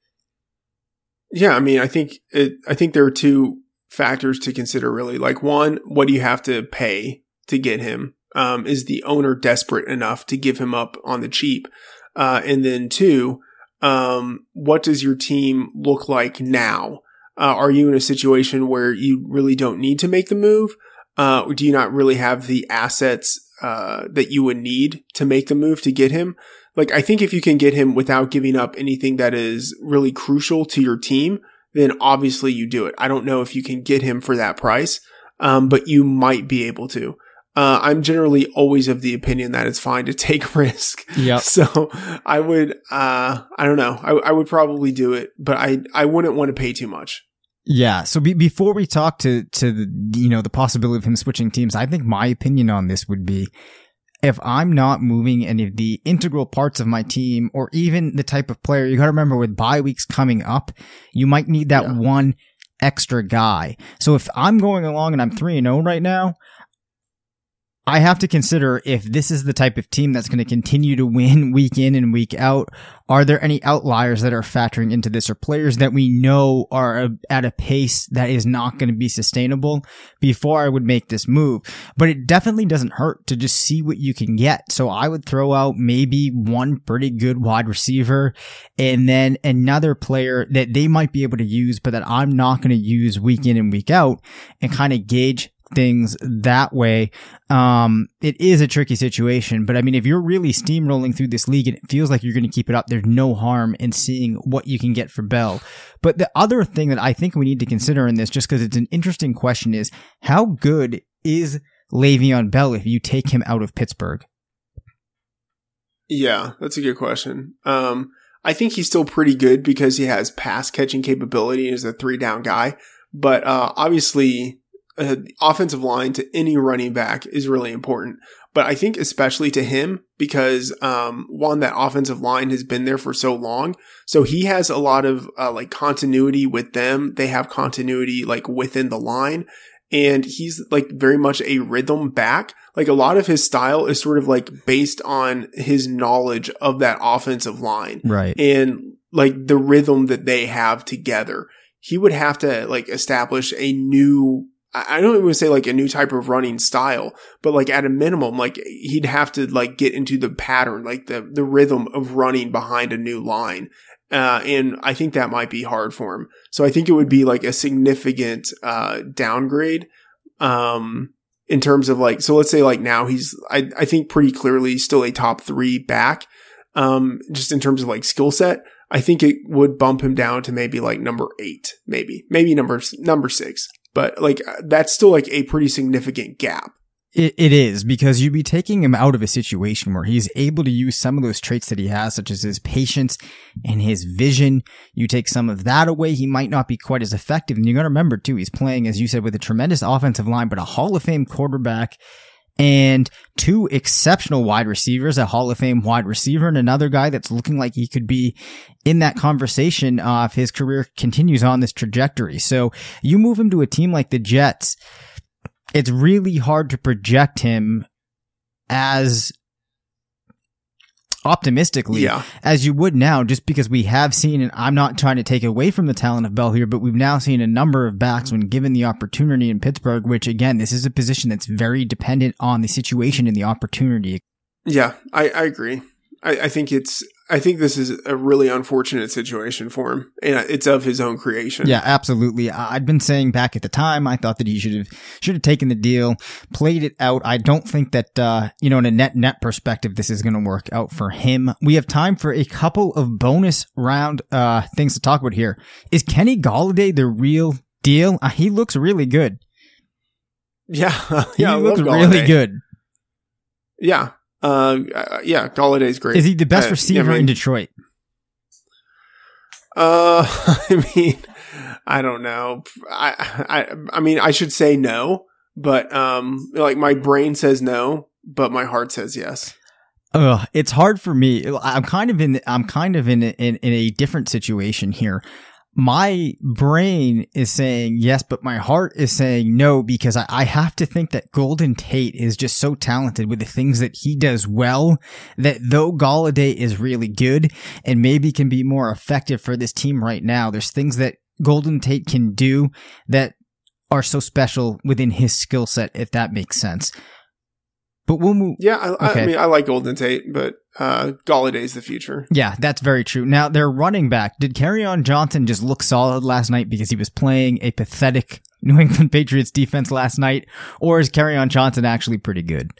Yeah, I mean, I think it, I think there are two factors to consider really. Like one, what do you have to pay to get him? Um, is the owner desperate enough to give him up on the cheap? Uh, and then two, um, what does your team look like now? Uh, are you in a situation where you really don't need to make the move? Uh, do you not really have the assets uh, that you would need to make the move to get him? Like I think if you can get him without giving up anything that is really crucial to your team, then obviously you do it. I don't know if you can get him for that price, um, but you might be able to. Uh, I'm generally always of the opinion that it's fine to take risk. Yeah. So I would, uh, I don't know. I, I would probably do it, but I, I wouldn't want to pay too much. Yeah. So be, before we talk to, to the, you know, the possibility of him switching teams, I think my opinion on this would be if I'm not moving any of the integral parts of my team or even the type of player, you got to remember with bye weeks coming up, you might need that yeah. one extra guy. So if I'm going along and I'm 3 and 0 right now, I have to consider if this is the type of team that's going to continue to win week in and week out. Are there any outliers that are factoring into this or players that we know are at a pace that is not going to be sustainable before I would make this move? But it definitely doesn't hurt to just see what you can get. So I would throw out maybe one pretty good wide receiver and then another player that they might be able to use, but that I'm not going to use week in and week out and kind of gauge things that way. Um, it is a tricky situation, but I mean, if you're really steamrolling through this league and it feels like you're going to keep it up, there's no harm in seeing what you can get for Bell. But the other thing that I think we need to consider in this, just because it's an interesting question, is how good is Le'Veon Bell if you take him out of Pittsburgh? Yeah, that's a good question. Um, I think he's still pretty good because he has pass catching capability as a three down guy. But uh, obviously, offensive line to any running back is really important. But I think especially to him because um, one that offensive line has been there for so long, so he has a lot of uh, like continuity with them. They have continuity like within the line, and he's like very much a rhythm back. Like a lot of his style is sort of like based on his knowledge of that offensive line, right? And like the rhythm that they have together. He would have to like establish a new I don't even say like a new type of running style, but like at a minimum, like he'd have to like get into the pattern, like the, the rhythm of running behind a new line. Uh, and I think that might be hard for him. So I think it would be like a significant, uh, downgrade, um, in terms of like, so let's say like now he's, I, I think pretty clearly still a top three back, um, just in terms of like skill set. I think it would bump him down to maybe like number eight, maybe, maybe number, number six but like uh, that's still like a pretty significant gap. It, it is because you'd be taking him out of a situation where he's able to use some of those traits that he has, such as his patience and his vision. You take some of that away, he might not be quite as effective. And you got to remember too, he's playing, as you said, with a tremendous offensive line, but a Hall of Fame quarterback and two exceptional wide receivers, a Hall of Fame wide receiver and another guy that's looking like he could be in that conversation uh, if his career continues on this trajectory. So you move him to a team like the Jets, it's really hard to project him as optimistically yeah. as you would now, just because we have seen, and I'm not trying to take away from the talent of Bell here, but we've now seen a number of backs when given the opportunity in Pittsburgh, which again, this is a position that's very dependent on the situation and the opportunity. Yeah, I, I agree. I, I think it's I think this is a really unfortunate situation for him, and it's of his own creation. Yeah, absolutely. I'd been saying back at the time, I thought that he should have should have taken the deal, played it out. I don't think that uh, you know, in a net net perspective, this is going to work out for him. We have time for a couple of bonus round uh, things to talk about here. Is Kenny Golladay the real deal? Uh, he looks really good. Yeah, he yeah, looks really good. Yeah, uh, yeah, Golladay's great. Is he the best uh, receiver I mean, in Detroit? Uh, I mean, I don't know. I, I, I mean, I should say no, but um, like my brain says no, but my heart says yes. Ugh, it's hard for me. I'm kind of in. I'm kind of in in, in a different situation here my brain is saying yes, but my heart is saying no because I, I, have to think that Golden Tate is just so talented with the things that he does well that though Golladay is really good and maybe can be more effective for this team right now, there's things that Golden Tate can do that are so special within his skill set, if that makes sense. But we'll move. Yeah, I, okay. I mean, I like Golden Tate, but uh, Golladay's the future. Yeah, that's very true. Now, their running back, did Kerryon Johnson just look solid last night because he was playing a pathetic New England Patriots defense last night? Or is Kerryon Johnson actually pretty good?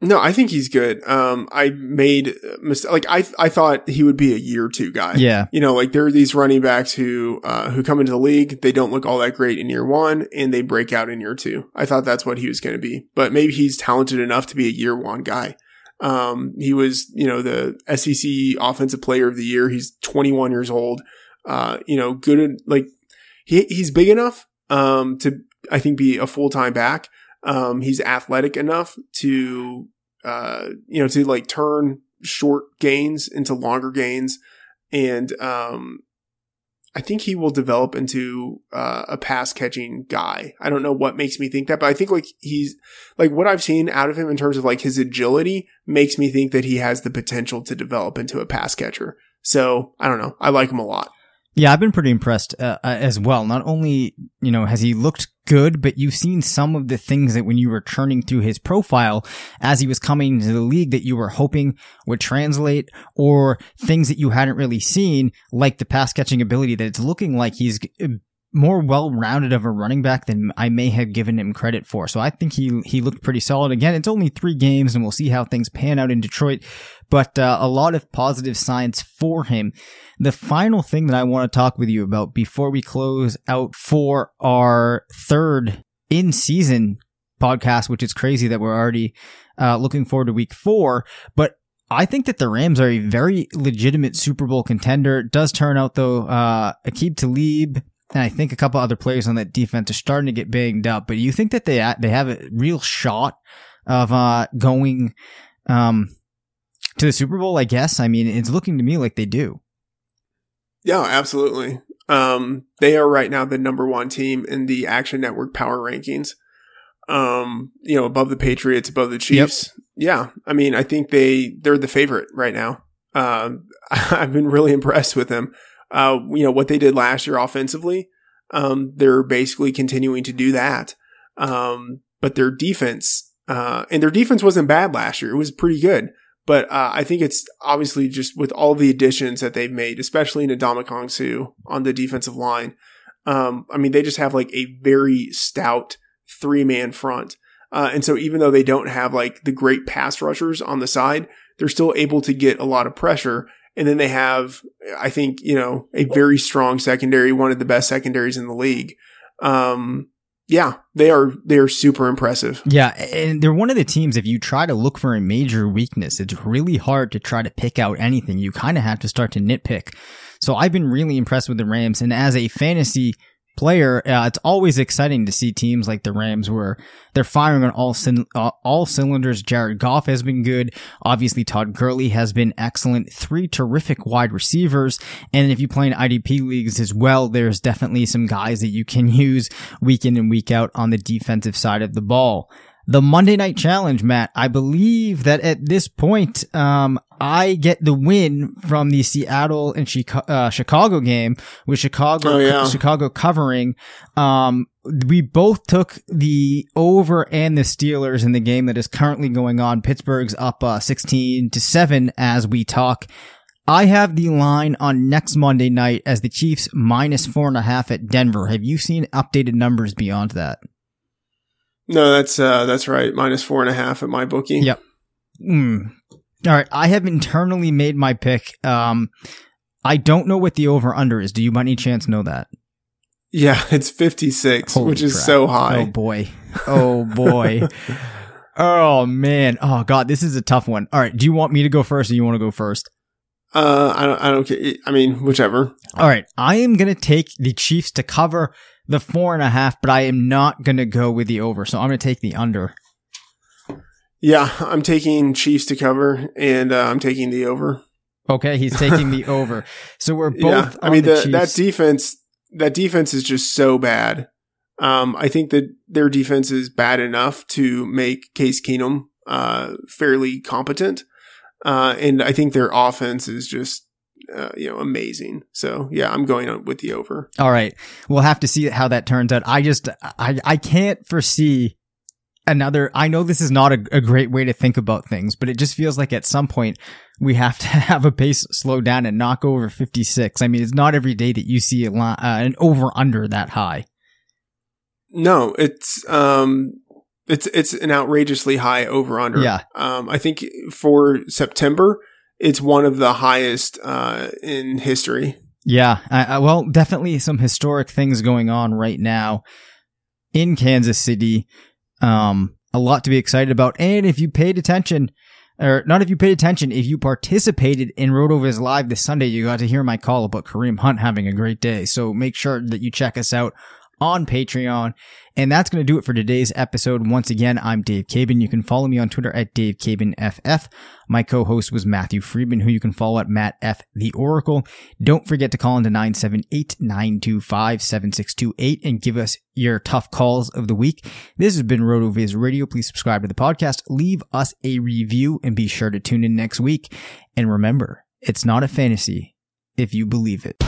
No, I think he's good. Um, I made mis- like I I thought he would be a year two guy. Yeah, you know, like there are these running backs who uh, who come into the league, they don't look all that great in year one, and they break out in year two. I thought that's what he was going to be, but maybe he's talented enough to be a year one guy. Um, he was, you know, the SEC Offensive Player of the Year. He's 21 years old. Uh, you know, good like he he's big enough um to I think be a full time back um, he's athletic enough to, uh, you know, to like turn short gains into longer gains. And, um, I think he will develop into uh, a pass catching guy. I don't know what makes me think that, but I think like he's like what I've seen out of him in terms of like his agility makes me think that he has the potential to develop into a pass catcher. So I don't know. I like him a lot. Yeah, I've been pretty impressed uh, uh, as well. Not only, you know, has he looked good, but you've seen some of the things that when you were churning through his profile as he was coming into the league that you were hoping would translate or things that you hadn't really seen, like the pass catching ability that it's looking like he's more well-rounded of a running back than I may have given him credit for. So I think he he looked pretty solid. Again, it's only three games, and we'll see how things pan out in Detroit. But uh, a lot of positive signs for him. The final thing that I want to talk with you about before we close out for our third in-season podcast, which is crazy that we're already uh, looking forward to week four, but I think that the Rams are a very legitimate Super Bowl contender. It does turn out though, uh, Aqib Talib and I think a couple other players on that defense are starting to get banged up. But you think that they they have a real shot of uh, going um, to the Super Bowl? I guess. I mean, it's looking to me like they do. Yeah, absolutely. Um, they are right now the number one team in the Action Network power rankings. Um, you know, above the Patriots, above the Chiefs. Yep. Yeah, I mean, I think they they're the favorite right now. Um, I've been really impressed with them uh, you know, what they did last year offensively. Um, they're basically continuing to do that. Um, but their defense, uh, and their defense wasn't bad last year. It was pretty good. But uh, I think it's obviously just with all the additions that they've made, especially in Ndamukong Suh on the defensive line. Um, I mean, they just have like a very stout three man front. Uh, and so even though they don't have like the great pass rushers on the side, they're still able to get a lot of pressure. And then they have, I think, you know, a very strong secondary, one of the best secondaries in the league. Um, yeah, they are they are super impressive. Yeah, and they're one of the teams. If you try to look for a major weakness, it's really hard to try to pick out anything. You kind of have to start to nitpick. So I've been really impressed with the Rams, and as a fantasy player, uh, it's always exciting to see teams like the Rams where they're firing on all uh, all cylinders. Jared Goff has been good. Obviously, Todd Gurley has been excellent. Three terrific wide receivers, and if you play in IDP leagues as well, there's definitely some guys that you can use week in and week out on the defensive side of the ball the Monday Night Challenge, Matt. I believe that at this point, um, I get the win from the Seattle and Chicago, uh, Chicago game with Chicago, oh, yeah. Chicago covering. Um, we both took the over and the Steelers in the game that is currently going on. Pittsburgh's up uh, 16 to 7 as we talk. I have the line on next Monday night as the Chiefs minus four and a half at Denver. Have you seen updated numbers beyond that? No, that's uh, that's right. Minus four and a half at MyBookie. Yep. Mm. All right. I have internally made my pick. Um, I don't know what the over under is. Do you by any chance know that? Yeah, it's 56, Holy which is so high. Oh boy. Oh boy. oh man. Oh god, this is a tough one. All right. Do you want me to go first or you want to go first? Uh, I don't, I don't care. I mean, whichever. All right. I am going to take the Chiefs to cover the four and a half, but I am not going to go with the over. So I'm going to take the under. Yeah, I'm taking Chiefs to cover, and uh, I'm taking the over. Okay, he's taking the over. So we're both. Yeah, I mean the, the, that defense. That defense is just so bad. Um, I think that their defense is bad enough to make Case Keenum uh, fairly competent, uh, and I think their offense is just uh, you know, amazing. So yeah, I'm going with the over. All right. We'll have to see how that turns out. I just, I, I can't foresee another, I know this is not a, a great way to think about things, but it just feels like at some point we have to have a pace slow down and knock over 56. I mean, it's not every day that you see a uh, an over under that high. No, it's, um, it's, it's an outrageously high over under. Yeah. Um, I think for September, it's one of the highest uh, in history. Yeah, I, I, well, definitely some historic things going on right now in Kansas City. Um, a lot to be excited about, and if you paid attention, or not if you paid attention, if you participated in RotoViz Live this Sunday, you got to hear my call about Kareem Hunt having a great day. So make sure that you check us out on Patreon. And that's going to do it for today's episode. Once again, I'm Dave Caban. You can follow me on Twitter at Dave FF. My co-host was Matthew Freedman, who you can follow at Matt F. The Oracle. Don't forget to call into 978-925-7628 and give us your tough calls of the week. This has been RotoViz Radio. Please subscribe to the podcast, leave us a review, and be sure to tune in next week. And remember, it's not a fantasy if you believe it.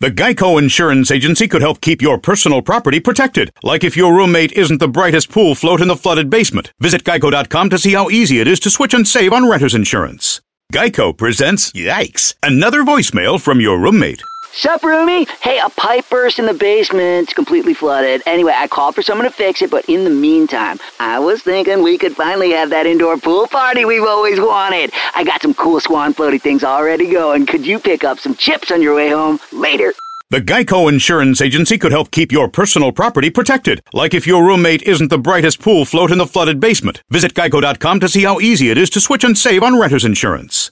The Geico Insurance Agency could help keep your personal property protected, like if your roommate isn't the brightest pool float in the flooded basement. Visit geico.com to see how easy it is to switch and save on renter's insurance. Geico presents Yikes! Another voicemail from your roommate. Sup, roomie? Hey, a pipe burst in the basement. It's completely flooded. Anyway, I called for someone to fix it, but in the meantime, I was thinking we could finally have that indoor pool party we've always wanted. I got some cool swan floaty things already going. Could you pick up some chips on your way home? Later. The Geico Insurance Agency could help keep your personal property protected, like if your roommate isn't the brightest pool float in the flooded basement. Visit geico.com to see how easy it is to switch and save on renter's insurance.